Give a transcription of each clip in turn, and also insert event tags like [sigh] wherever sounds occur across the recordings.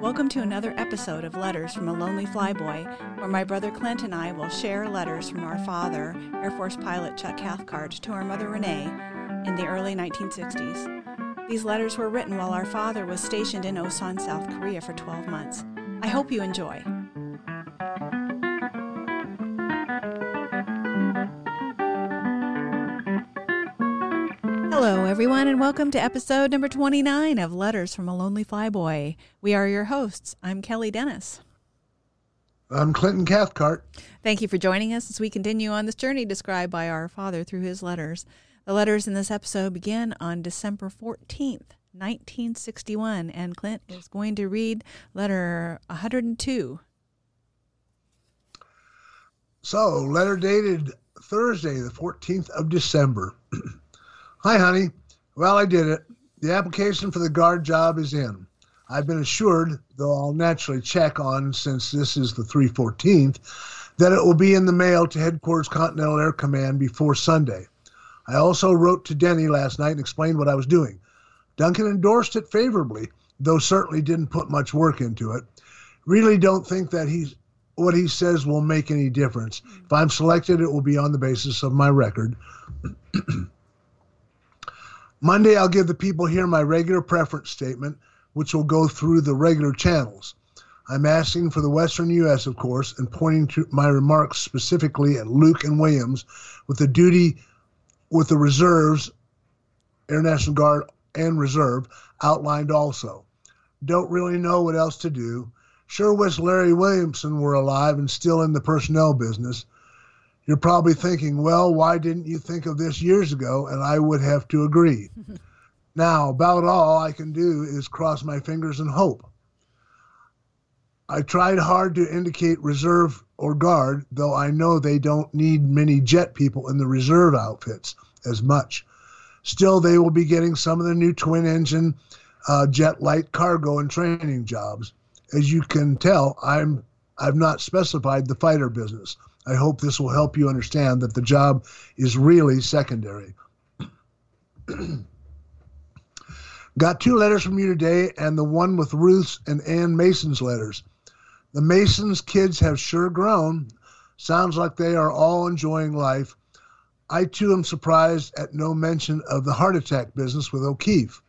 Welcome to another episode of Letters from a Lonely Flyboy, where my brother Clint and I will share letters from our father, Air Force pilot Chuck Cathcart, to our mother Renee in the early 1960s. These letters were written while our father was stationed in Osan, South Korea for 12 months. I hope you enjoy. Everyone, and welcome to episode number 29 of Letters from a Lonely Flyboy. We are your hosts. I'm Kelly Dennis. I'm Clinton Cathcart. Thank you for joining us as we continue on this journey described by our father through his letters. The letters in this episode begin on December 14th, 1961, and Clint is going to read letter 102. So, letter dated Thursday, the 14th of December. [clears throat] Hi, honey. Well, I did it. The application for the guard job is in. I've been assured, though I'll naturally check on since this is the 314th, that it will be in the mail to Headquarters Continental Air Command before Sunday. I also wrote to Denny last night and explained what I was doing. Duncan endorsed it favorably, though certainly didn't put much work into it. Really don't think that he's what he says will make any difference. If I'm selected, it will be on the basis of my record. [clears throat] Monday, I'll give the people here my regular preference statement, which will go through the regular channels. I'm asking for the Western U.S., of course, and pointing to my remarks specifically at Luke and Williams with the duty with the reserves, Air National Guard and Reserve, outlined also. Don't really know what else to do. Sure wish Larry Williamson were alive and still in the personnel business. You're probably thinking, well, why didn't you think of this years ago? And I would have to agree. [laughs] now, about all I can do is cross my fingers and hope. I tried hard to indicate reserve or guard, though I know they don't need many jet people in the reserve outfits as much. Still, they will be getting some of the new twin engine uh, jet light cargo and training jobs. As you can tell, I'm I've not specified the fighter business. I hope this will help you understand that the job is really secondary. [clears throat] Got two letters from you today, and the one with Ruth's and Ann Mason's letters. The Masons kids have sure grown. Sounds like they are all enjoying life. I too am surprised at no mention of the heart attack business with O'Keefe.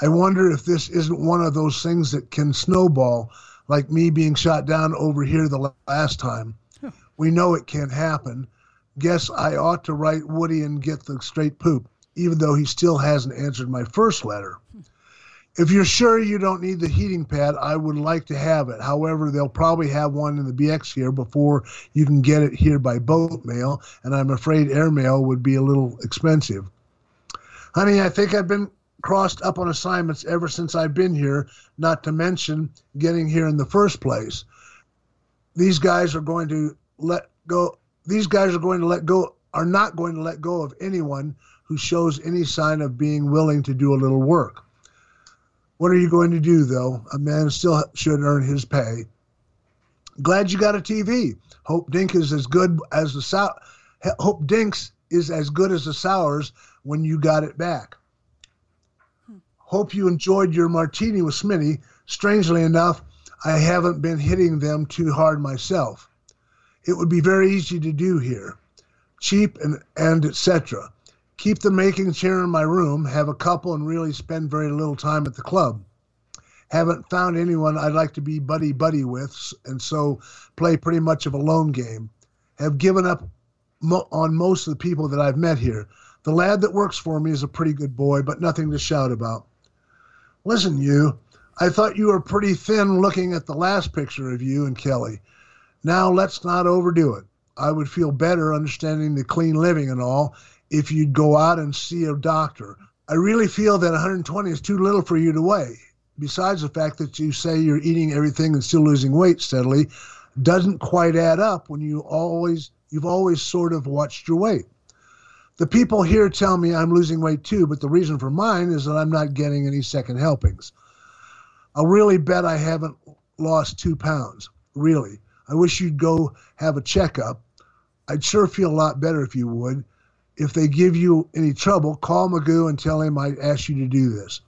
I wonder if this isn't one of those things that can snowball, like me being shot down over here the last time. We know it can't happen. Guess I ought to write Woody and get the straight poop, even though he still hasn't answered my first letter. If you're sure you don't need the heating pad, I would like to have it. However, they'll probably have one in the BX here before you can get it here by boat mail, and I'm afraid airmail would be a little expensive. Honey, I think I've been crossed up on assignments ever since I've been here, not to mention getting here in the first place. These guys are going to let go. These guys are going to let go, are not going to let go of anyone who shows any sign of being willing to do a little work. What are you going to do, though? A man still should earn his pay. Glad you got a TV. Hope Dink is as good as the Sow. Hope Dinks is as good as the Sours when you got it back. Hmm. Hope you enjoyed your martini with Smitty. Strangely enough, I haven't been hitting them too hard myself it would be very easy to do here. Cheap and, and etc. Keep the making chair in my room, have a couple, and really spend very little time at the club. Haven't found anyone I'd like to be buddy buddy with, and so play pretty much of a lone game. Have given up mo- on most of the people that I've met here. The lad that works for me is a pretty good boy, but nothing to shout about. Listen, you, I thought you were pretty thin looking at the last picture of you and Kelly. Now, let's not overdo it. I would feel better understanding the clean living and all if you'd go out and see a doctor. I really feel that 120 is too little for you to weigh. Besides the fact that you say you're eating everything and still losing weight steadily, doesn't quite add up when you always you've always sort of watched your weight. The people here tell me I'm losing weight too, but the reason for mine is that I'm not getting any second helpings. I'll really bet I haven't lost two pounds. Really. I wish you'd go have a checkup. I'd sure feel a lot better if you would. If they give you any trouble, call Magoo and tell him I asked you to do this.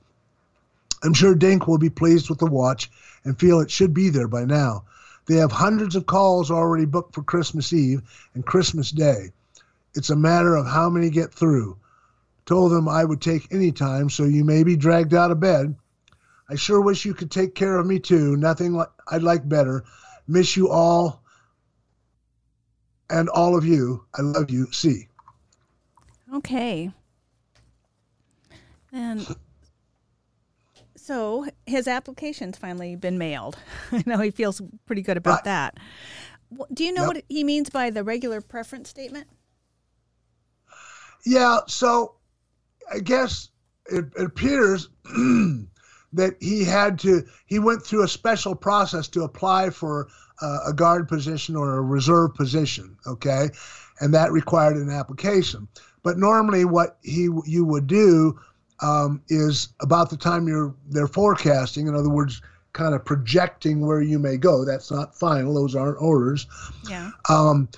I'm sure Dink will be pleased with the watch and feel it should be there by now. They have hundreds of calls already booked for Christmas Eve and Christmas Day. It's a matter of how many get through. Told them I would take any time, so you may be dragged out of bed. I sure wish you could take care of me too. Nothing I'd like better. Miss you all and all of you. I love you. See. Okay. And so his application's finally been mailed. [laughs] I know he feels pretty good about Right. that. Do you know Yep. what he means by the regular preference statement? Yeah, so I guess it, it appears [clears throat] that he had to, he went through a special process to apply for uh, a guard position or a reserve position, okay? And that required an application. But normally, what he you would do um, is about the time you're they're forecasting, in other words, kind of projecting where you may go. That's not final; those aren't orders Yeah. um,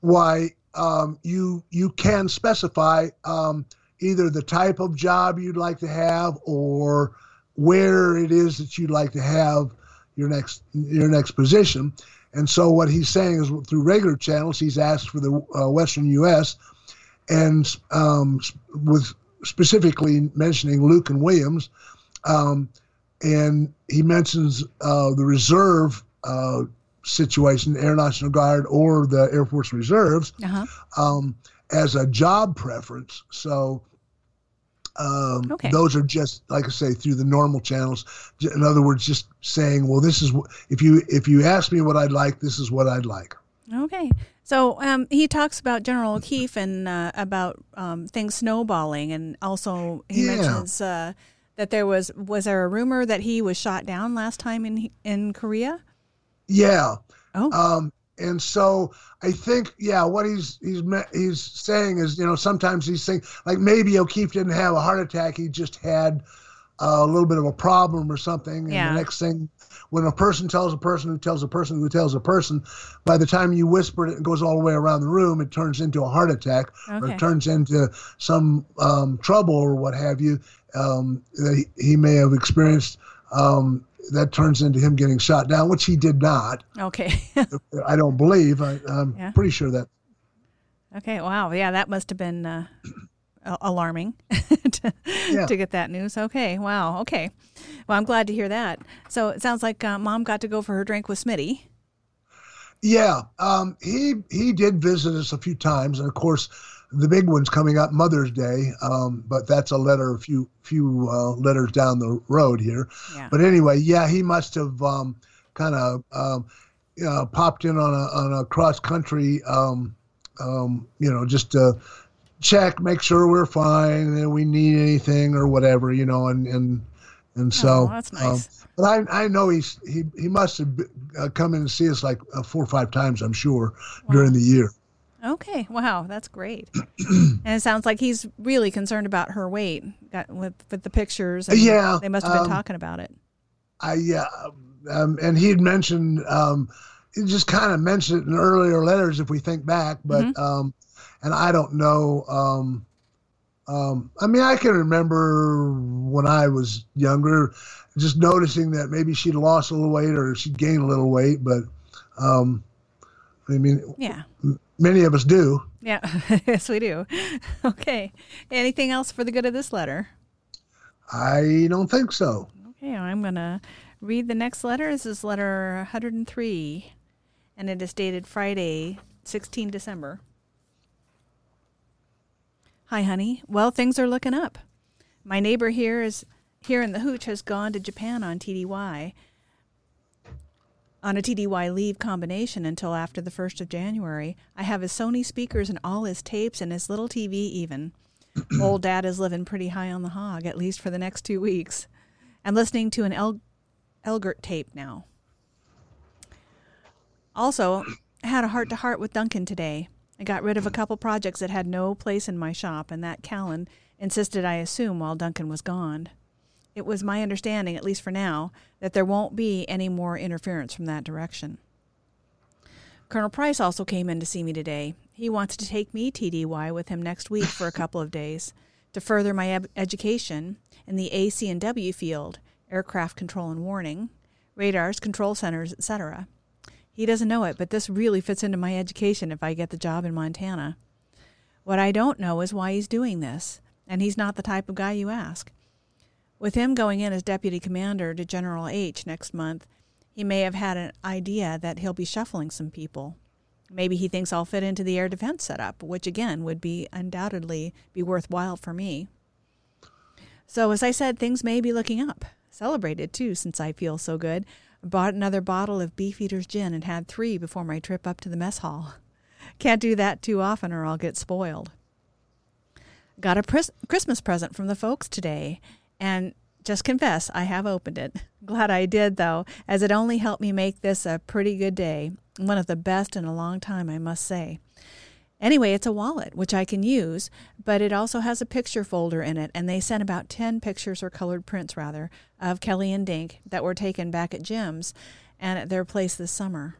why um, you you can specify um, either the type of job you'd like to have or where it is that you'd like to have your next your next position. And so what he's saying is through regular channels, he's asked for the uh, Western U.S. and um, with specifically mentioning Luke and Williams. Um, and he mentions uh, the reserve uh, situation, Air National Guard or the Air Force Reserves, Uh huh. um, as a job preference. So um, Okay. those are just like I say through the normal channels. In other words, just saying, well, this is if you if you ask me what I'd like, this is what I'd like. Okay. So um, he talks about General O'Keefe and uh, about um, things snowballing, and also he Yeah. mentions uh, that there was was there a rumor that he was shot down last time in in Korea? Yeah. Oh, Um, and so I think, yeah, what he's he's he's saying is, you know, sometimes he's saying like maybe O'Keefe didn't have a heart attack, he just had a little bit of a problem or something. And Yeah. the next thing, when a person tells a person who tells a person who tells a person, by the time you whisper it and goes all the way around the room, it turns into a heart attack or it turns into some um, trouble or what have you. Um, that he, he may have experienced. Um, that turns into him getting shot down, which he did not. okay. [laughs] I don't believe. I, I'm Yeah. pretty sure that. okay. Wow. Yeah, that must have been uh, alarming [laughs] to, Yeah. to get that news. Okay. Wow. Okay. Well, I'm glad to hear that. So it sounds like uh, mom got to go for her drink with Smitty. Yeah, um, he he did visit us a few times, and of course, the big one's coming up Mother's Day. Um, but that's a letter, a few few uh, letters down the road here. Yeah. But anyway, yeah, he must have um, kind of um, know, popped in on a on a cross country, um, um, you know, just to check, make sure we're fine, and we need anything or whatever, you know, and and and so. oh, that's um, nice. but I, I know he's he, he must have uh, come in and see us like uh, four or five times, I'm sure, during the year. Okay. Wow, that's great. [clears throat] and it sounds like he's really concerned about her weight got, with with the pictures. And Yeah, They must have been um, talking about it. I yeah, um, and he had mentioned um, he just kind of mentioned it in earlier letters if we think back, but Mm-hmm. um, and I don't know. Um, um, I mean, I can remember when I was younger, just noticing that maybe she'd lost a little weight or she'd gained a little weight, but um, I mean, Yeah. Many of us do. Yeah. [laughs] yes, we do. [laughs] Okay. Anything else for the good of this letter? I don't think so. Okay, I'm going to read the next letter. This is letter 103, and it is dated Friday, 16 December. Hi, honey. Well, things are looking up. My neighbor here is here in the hooch has gone to Japan on TDY on a TDY leave combination until after the 1st of January. I have his Sony speakers and all his tapes and his little TV even. [clears throat] Old dad is living pretty high on the hog, at least for the next two weeks. I'm listening to an El- Elgart tape now. Also, I had a heart to heart with Duncan today. I got rid of a couple projects that had no place in my shop, and that Callan insisted I assume while Duncan was gone. It was my understanding, at least for now, that there won't be any more interference from that direction. Colonel Price also came in to see me today. He wants to take me TDY with him next week for a [laughs] couple of days to further my eb- education in the AC and W field, aircraft control and warning, radars, control centers, etc. He doesn't know it, but this really fits into my education if I get the job in Montana. What I don't know is why he's doing this, and he's not the type of guy you ask. With him going in as deputy commander to General H next month, he may have had an idea that he'll be shuffling some people. Maybe he thinks I'll fit into the air defense setup, which again would be undoubtedly be worthwhile for me. So as I said, things may be looking up. Celebrated too, since I feel so good. bought another bottle of Beefeater's gin and had three before my trip up to the mess hall. [laughs] Can't do that too often or I'll get spoiled. Got a pres- Christmas present from the folks today, and just confess, I have opened it. [laughs] Glad I did, though, as it only helped me make this a pretty good day. One of the best in a long time, I must say. Anyway, it's a wallet, which I can use, but it also has a picture folder in it, and they sent about 10 pictures, or colored prints rather, of Kelly and Dink that were taken back at Jim's and at their place this summer.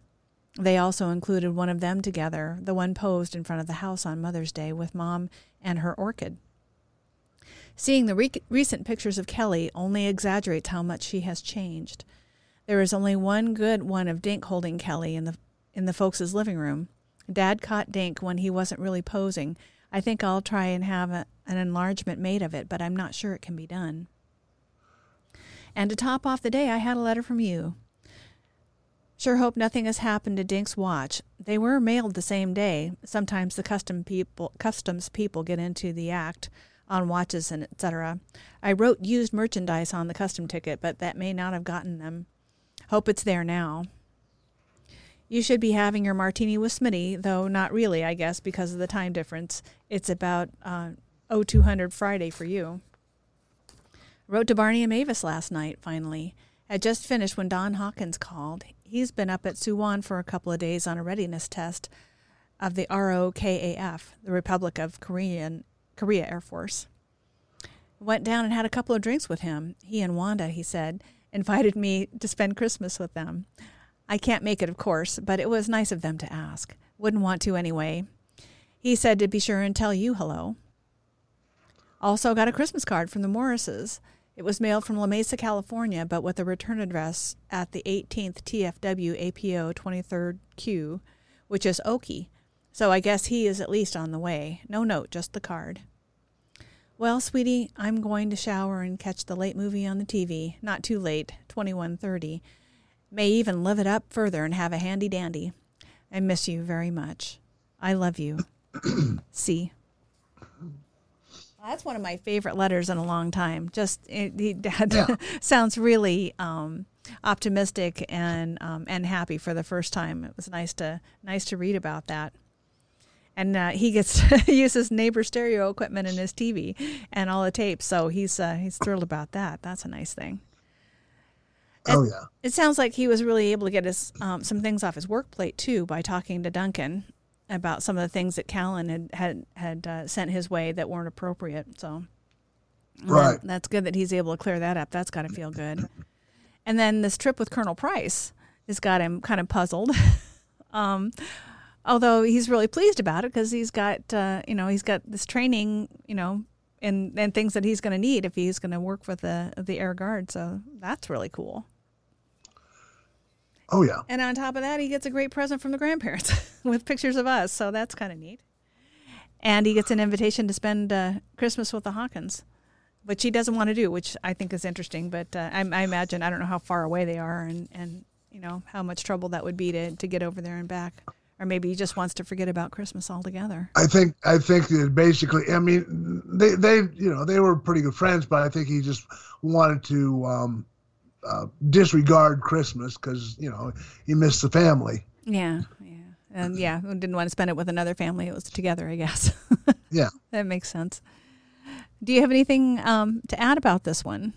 They also included one of them together, the one posed in front of the house on Mother's Day with Mom and her orchid. Seeing the re- recent pictures of Kelly only exaggerates how much she has changed. There is only one good one of Dink holding Kelly in the in the folks' living room. Dad caught Dink when he wasn't really posing. I think I'll try and have a, an enlargement made of it, but I'm not sure it can be done. And to top off the day, I had a letter from you. Sure hope nothing has happened to Dink's watch. They were mailed the same day. Sometimes the custom people, customs people get into the act on watches and etc. I wrote used merchandise on the custom ticket, but that may not have gotten them. Hope it's there now. You should be having your martini with Smitty, though not really, I guess, because of the time difference. It's about uh, 0200 Friday for you. Wrote to Barney and Mavis last night, finally. Had just finished when Don Hawkins called. He's been up at Suwon for a couple of days on a readiness test of the ROKAF, the Republic of Korean Korea Air Force. Went down and had a couple of drinks with him. He and Wanda, he said, invited me to spend Christmas with them. I can't make it, of course, but it was nice of them to ask. Wouldn't want to anyway. He said to be sure and tell you hello. Also got a Christmas card from the Morrises. It was mailed from La Mesa, California, but with a return address at the 18th TFW APO 23rd Q, which is Okie. So I guess he is at least on the way. No note, just the card. Well, sweetie, I'm going to shower and catch the late movie on the TV. Not too late, 2130. May even live it up further and have a handy dandy. I miss you very much. I love you. [clears throat] See. That's one of my favorite letters in a long time. Just it, it [laughs] yeah. sounds really um, optimistic and um, and happy for the first time. It was nice to nice to read about that. And uh, he gets to use his neighbor stereo equipment and his TV and all the tapes, so he's uh, he's thrilled about that. That's a nice thing. And oh yeah. It sounds like he was really able to get his um, some things off his work plate too by talking to Duncan about some of the things that Callan had had had uh, sent his way that weren't appropriate. So, right, that, that's good that he's able to clear that up. That's got to feel good. And then this trip with Colonel Price has got him kind of puzzled. [laughs] um, although he's really pleased about it because he's got uh, you know he's got this training you know and and things that he's going to need if he's going to work with the the air guard. So that's really cool. Oh yeah. And on top of that, he gets a great present from the grandparents [laughs] with pictures of us. So that's kind of neat. And he gets an invitation to spend uh, Christmas with the Hawkins, which he doesn't want to do, which I think is interesting. But uh, I, I, imagine I don't know how far away they are, and and you know how much trouble that would be to to get over there and back. Or maybe he just wants to forget about Christmas altogether. I think I think that basically, I mean, they they you know they were pretty good friends, but I think he just wanted to um, uh, disregard Christmas because you know he missed the family. Yeah, yeah, and yeah, didn't want to spend it with another family. It was together, I guess. [laughs] yeah, that makes sense. Do you have anything um, to add about this one?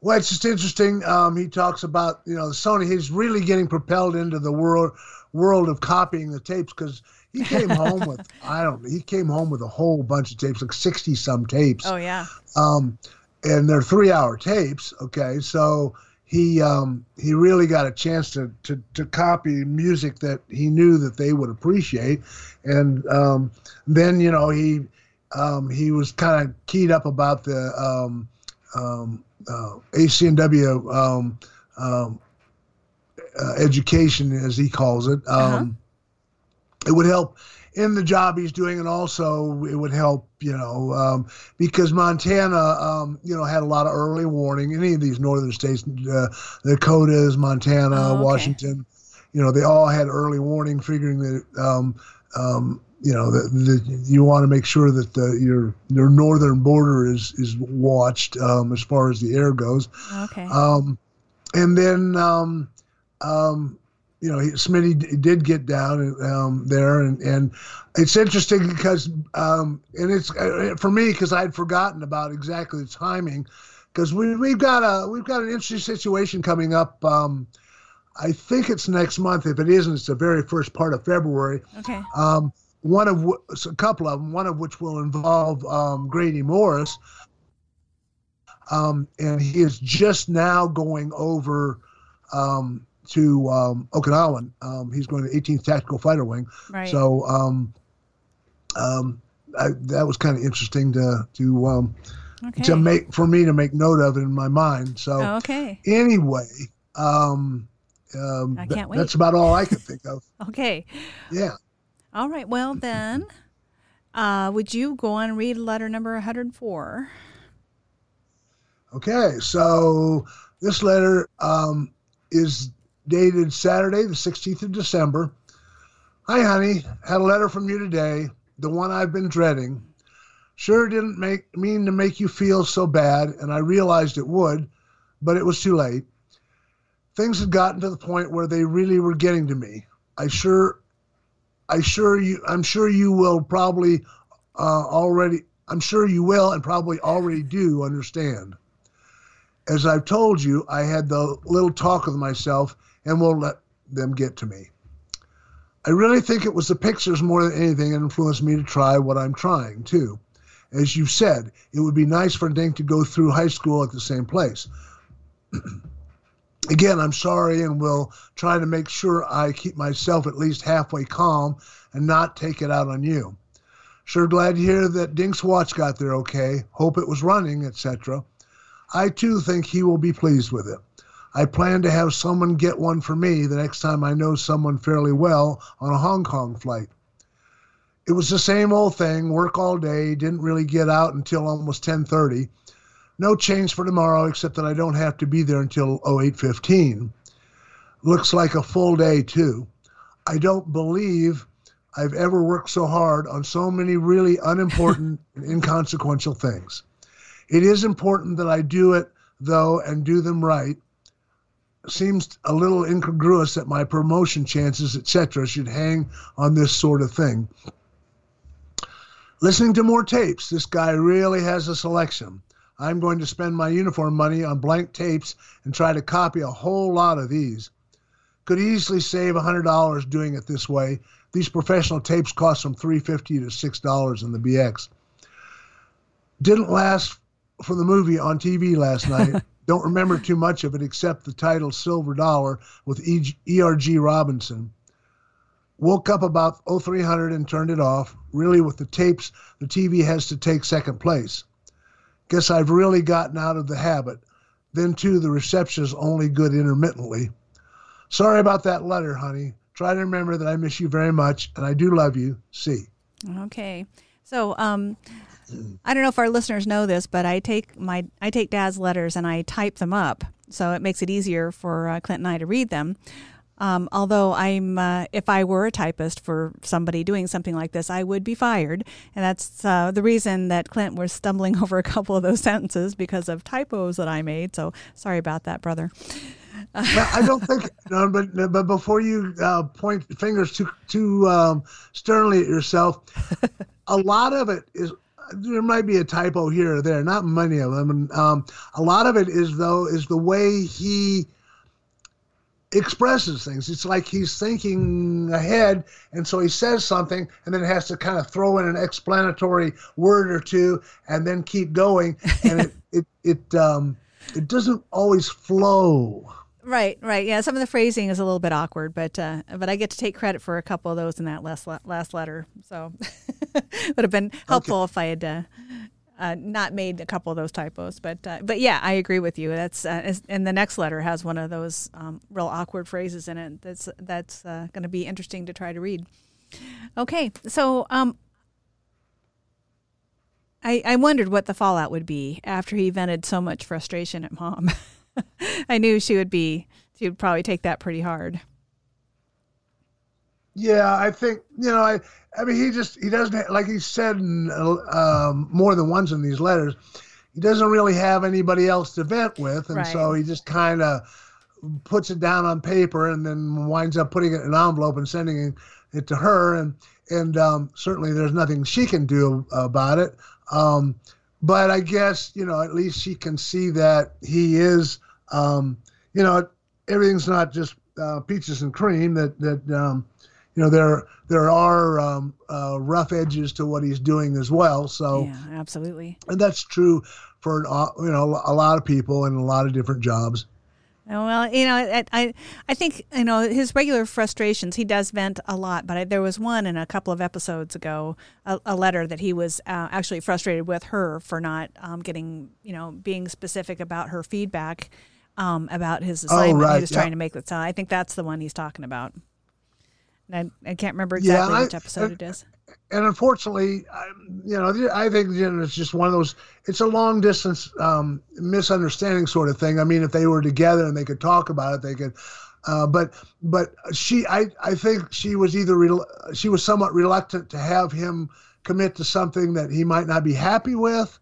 Well, it's just interesting. Um, he talks about you know Sony. He's really getting propelled into the world world of copying the tapes because he came [laughs] home with I don't. He came home with a whole bunch of tapes, like sixty some tapes. Oh yeah. Um, and they're three hour tapes. Okay, so he um, he really got a chance to, to to copy music that he knew that they would appreciate, and um, then you know he um, he was kind of keyed up about the um, um, uh, AC and W um, um, uh, education, as he calls it. Uh-huh. Um, It would help in the job he's doing, and also it would help, you know, um, because Montana, um, you know, had a lot of early warning. Any of these northern states, uh, Dakotas, Montana, Oh, okay. Washington, you know, they all had early warning, figuring that. Um, um, you know that, that you want to make sure that the, your your northern border is is watched um, as far as the air goes. Okay. Um, and then, um, um, you know, Smitty d- did get down um, there, and, and it's interesting because, um, and it's uh, for me because I'd forgotten about exactly the timing, because we we've got a we've got an interesting situation coming up. Um, I think it's next month. If it isn't, it's the very first part of February. okay. Um, one of wh- a couple of them, one of which will involve um, Grady Morris, um, and he is just now going over um, to um, Okinawa. Um, he's going to 18th Tactical Fighter Wing. Right. So um, um, I, that was kind of interesting to to um, okay. to make for me to make note of it in my mind. So okay. anyway, um, um, I can't wait. that's about all I can think of. [laughs] Okay. Yeah. All right. Well, then, uh, would you go on and read letter number 104? Okay, so this letter um, is dated Saturday, the 16th of December. Hi, honey. Had a letter from you today, the one I've been dreading. Sure didn't make mean to make you feel so bad, and I realized it would, but it was too late. Things had gotten to the point where they really were getting to me. I sure, I sure you, I'm sure you will probably uh, already. I'm sure you will, and probably already do understand as I've told you, I had the little talk with myself and won't let them get to me. I really think it was the pictures more than anything that influenced me to try what I'm trying, too. As you said, it would be nice for Dink to go through high school at the same place. [clears throat] Again, I'm sorry and will try to make sure I keep myself at least halfway calm and not take it out on you. Sure glad to hear that Dink's watch got there okay. Hope it was running, etc. I too think he will be pleased with it. I plan to have someone get one for me the next time I know someone fairly well on a Hong Kong flight. It was the same old thing, work all day, didn't really get out until almost 10:30. No change for tomorrow except that I don't have to be there until 08:15. Looks like a full day too. I don't believe I've ever worked so hard on so many really unimportant [laughs] and inconsequential things. It is important that I do it, though, and do them right. Seems a little incongruous that my promotion chances, etc., should hang on this sort of thing. Listening to more tapes, this guy really has a selection. I'm going to spend my uniform money on blank tapes and try to copy a whole lot of these. Could easily save $100 doing it this way. These professional tapes cost from $3.50 to $6 in the BX. Didn't last for the movie on TV last night. [laughs] Don't remember too much of it except the title Silver Dollar with E.R.G. Robinson. Woke up about 0300 and turned it off. Really, with the tapes, the TV has to take second place. Guess I've really gotten out of the habit. Then, too, the reception is only good intermittently. Sorry about that letter, honey. Try to remember that I miss you very much and I do love you. See. Okay. So, um, I don't know if our listeners know this, but I take my I take Dad's letters and I type them up, so it makes it easier for uh, Clint and I to read them. Um, although I'm, uh, if I were a typist for somebody doing something like this, I would be fired, and that's uh, the reason that Clint was stumbling [laughs] over a couple of those sentences because of typos that I made. So sorry about that, brother. Well, I don't think, no, but but before you uh, point fingers too too um, sternly at yourself, a lot of it is there might be a typo here or there, not many of them, and um, a lot of it is though is the way he expresses things. It's like he's thinking ahead, and so he says something, and then has to kind of throw in an explanatory word or two, and then keep going, and it [laughs] it it um, it doesn't always flow. Right, right. Yeah, some of the phrasing is a little bit awkward, but uh, but I get to take credit for a couple of those in that last last letter. So it [laughs] would have been helpful if I had uh, uh, not made a couple of those typos, but uh, but yeah, I agree with you. That's uh, and the next letter has one of those um, real awkward phrases in it. That's that's uh, going to be interesting to try to read. Okay, so um, I I wondered what the fallout would be after he vented so much frustration at mom. [laughs] [laughs] I knew she would be she would probably take that pretty hard. Yeah, I think you know I I mean, he just he doesn't like he said in, um, more than once in these letters. He doesn't really have anybody else to vent with, and right. so he just kind of puts it down on paper and then winds up putting it in an envelope and sending it to her. And and um, certainly there's nothing she can do about it. Um, but I guess you know at least she can see that he is. Um, you know, everything's not just uh, peaches and cream. That that um, you know there there are um, uh, rough edges to what he's doing as well. So yeah, absolutely, and that's true for uh, you know a lot of people in a lot of different jobs. Oh, well, you know, I, I, I think you know his regular frustrations. He does vent a lot, but I, there was one in a couple of episodes ago, a, a letter that he was uh, actually frustrated with her for not um, getting, you know, being specific about her feedback um, about his oh, assignment. Oh, right. He was yeah. trying to make that. So I think that's the one he's talking about. I, I can't remember exactly yeah, which episode I, it is. And unfortunately, I, you know, I think you know, it's just one of those. It's a long distance um, misunderstanding sort of thing. I mean, if they were together and they could talk about it, they could. Uh, but but she, I I think she was either re- she was somewhat reluctant to have him commit to something that he might not be happy with.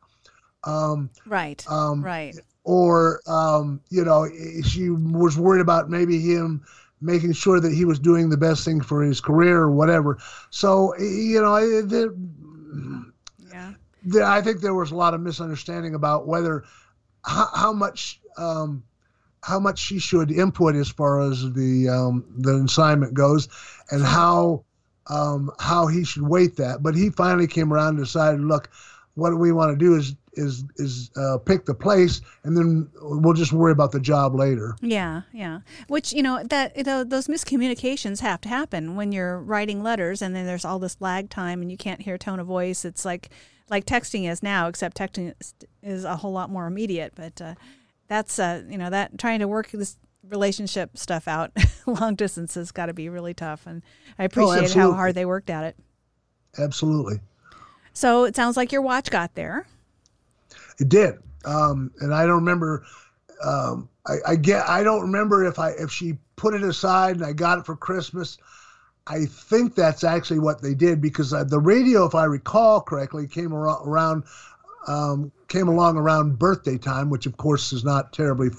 Um, right. Um, right. Or um, you know, she was worried about maybe him making sure that he was doing the best thing for his career or whatever. So you know, the, yeah, the, I think there was a lot of misunderstanding about whether how, how much um, how much she should input as far as the um, the assignment goes, and how um, how he should weight that. But he finally came around and decided, look, what we want to do is is is uh, pick the place, and then we'll just worry about the job later. Yeah, yeah. Which you know that you know, those miscommunications have to happen when you're writing letters, and then there's all this lag time, and you can't hear tone of voice. It's like like texting is now, except texting is a whole lot more immediate. But uh, that's uh, you know that trying to work this relationship stuff out [laughs] long distance has got to be really tough, and I oh, appreciate oh, how hard they worked at it. Absolutely. So it sounds like your watch got there. It did, um, and I don't remember. Um, I, I get. I don't remember if I if she put it aside and I got it for Christmas. I think that's actually what they did because uh, the radio, if I recall correctly, came around um, came along around birthday time, which of course is not terribly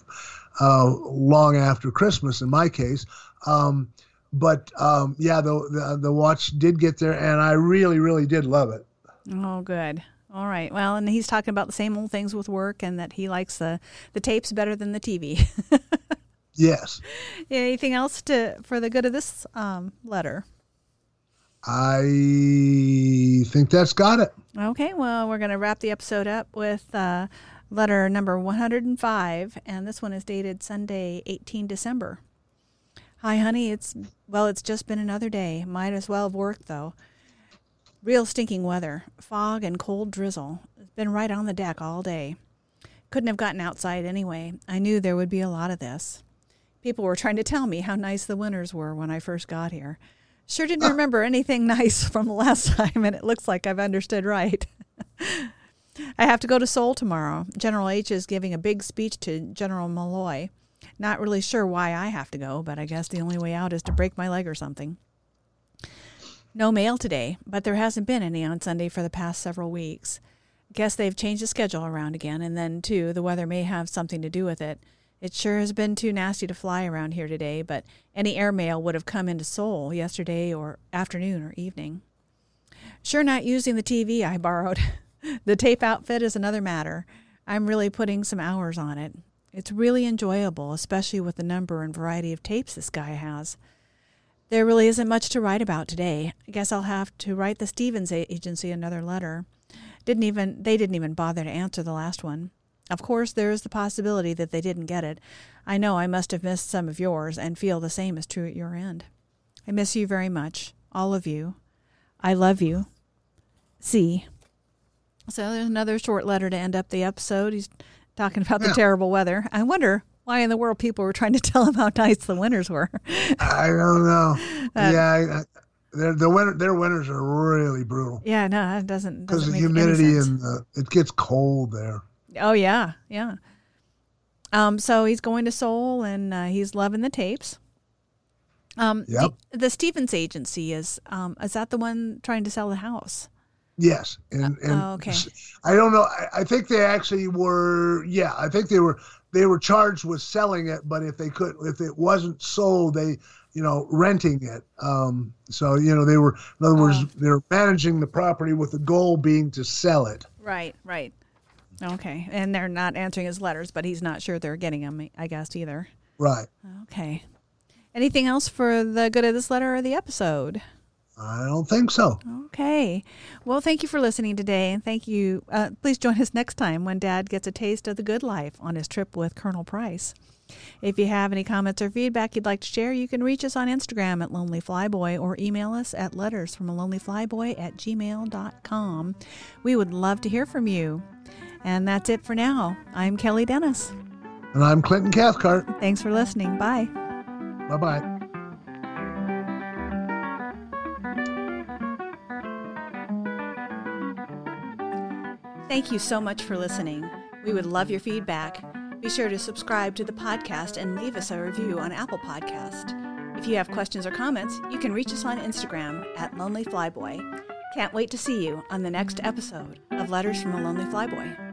uh, long after Christmas in my case. Um, but um, yeah, the, the, the watch did get there, and I really, really did love it. Oh, good. All right. Well, and he's talking about the same old things with work and that he likes the, the tapes better than the TV. [laughs] yes. Anything else to for the good of this um, letter? I think that's got it. Okay. Well, we're going to wrap the episode up with uh, letter number 105, and this one is dated Sunday, 18 December. Hi, honey. It's well, it's just been another day. Might as well have worked though. Real stinking weather, fog and cold drizzle. It's been right on the deck all day. Couldn't have gotten outside anyway. I knew there would be a lot of this. People were trying to tell me how nice the winters were when I first got here. Sure didn't uh. remember anything [laughs] nice from the last time, and it looks like I've understood right. [laughs] I have to go to Seoul tomorrow. General H is giving a big speech to General Malloy. Not really sure why I have to go, but I guess the only way out is to break my leg or something. No mail today, but there hasn't been any on Sunday for the past several weeks. Guess they've changed the schedule around again, and then, too, the weather may have something to do with it. It sure has been too nasty to fly around here today, but any airmail would have come into Seoul yesterday or afternoon or evening. Sure not using the TV I borrowed. [laughs] the tape outfit is another matter. I'm really putting some hours on it. It's really enjoyable, especially with the number and variety of tapes this guy has. There really isn't much to write about today. I guess I'll have to write the Stevens agency another letter. Didn't even they didn't even bother to answer the last one. Of course, there is the possibility that they didn't get it. I know I must have missed some of yours and feel the same is true at your end. I miss you very much, all of you. I love you. C. So there's another short letter to end up the episode. He's talking about the Yeah. terrible weather. I wonder why in the world people were trying to [laughs] tell him how nice the winters were. I don't know. Uh, [laughs] yeah, I, I, their the winter their winters are really brutal yeah, no, that doesn't because doesn't of make any humidity and the, it gets cold there. Oh yeah, yeah. Um, so he's going to Seoul and uh, he's loving the tapes. Um, Yep. the, the Stevens Agency is um, is that the one trying to sell the house? Yes, and and oh, okay. I don't know. I, I think they actually were. Yeah, I think they were. They were charged with selling it, but if they could, if it wasn't sold, they, you know, renting it. Um, so you know, they were. In other words, Oh. they're managing the property with the goal being to sell it. Right, right. Okay, and they're not answering his letters, but he's not sure they're getting them. I guess either. Right. Okay. Anything else for the good of this letter or the episode? I don't think so. Okay. Well, thank you for listening today, and thank you. Uh, please join us next time when Dad gets a taste of the good life on his trip with Colonel Price. If you have any comments or feedback you'd like to share, you can reach us on Instagram at Lonely Flyboy or email us at letters from a lonely flyboy at gmail.com. We would love to hear from you. And that's it for now. I'm Kelly Dennis. And I'm Clinton Cathcart. Thanks for listening. Bye. Bye bye. Thank you so much for listening. We would love your feedback. Be sure to subscribe to the podcast and leave us a review on Apple Podcast. If you have questions or comments, you can reach us on Instagram at Lonely Flyboy. Can't wait to see you on the next episode of Letters from a Lonely Flyboy.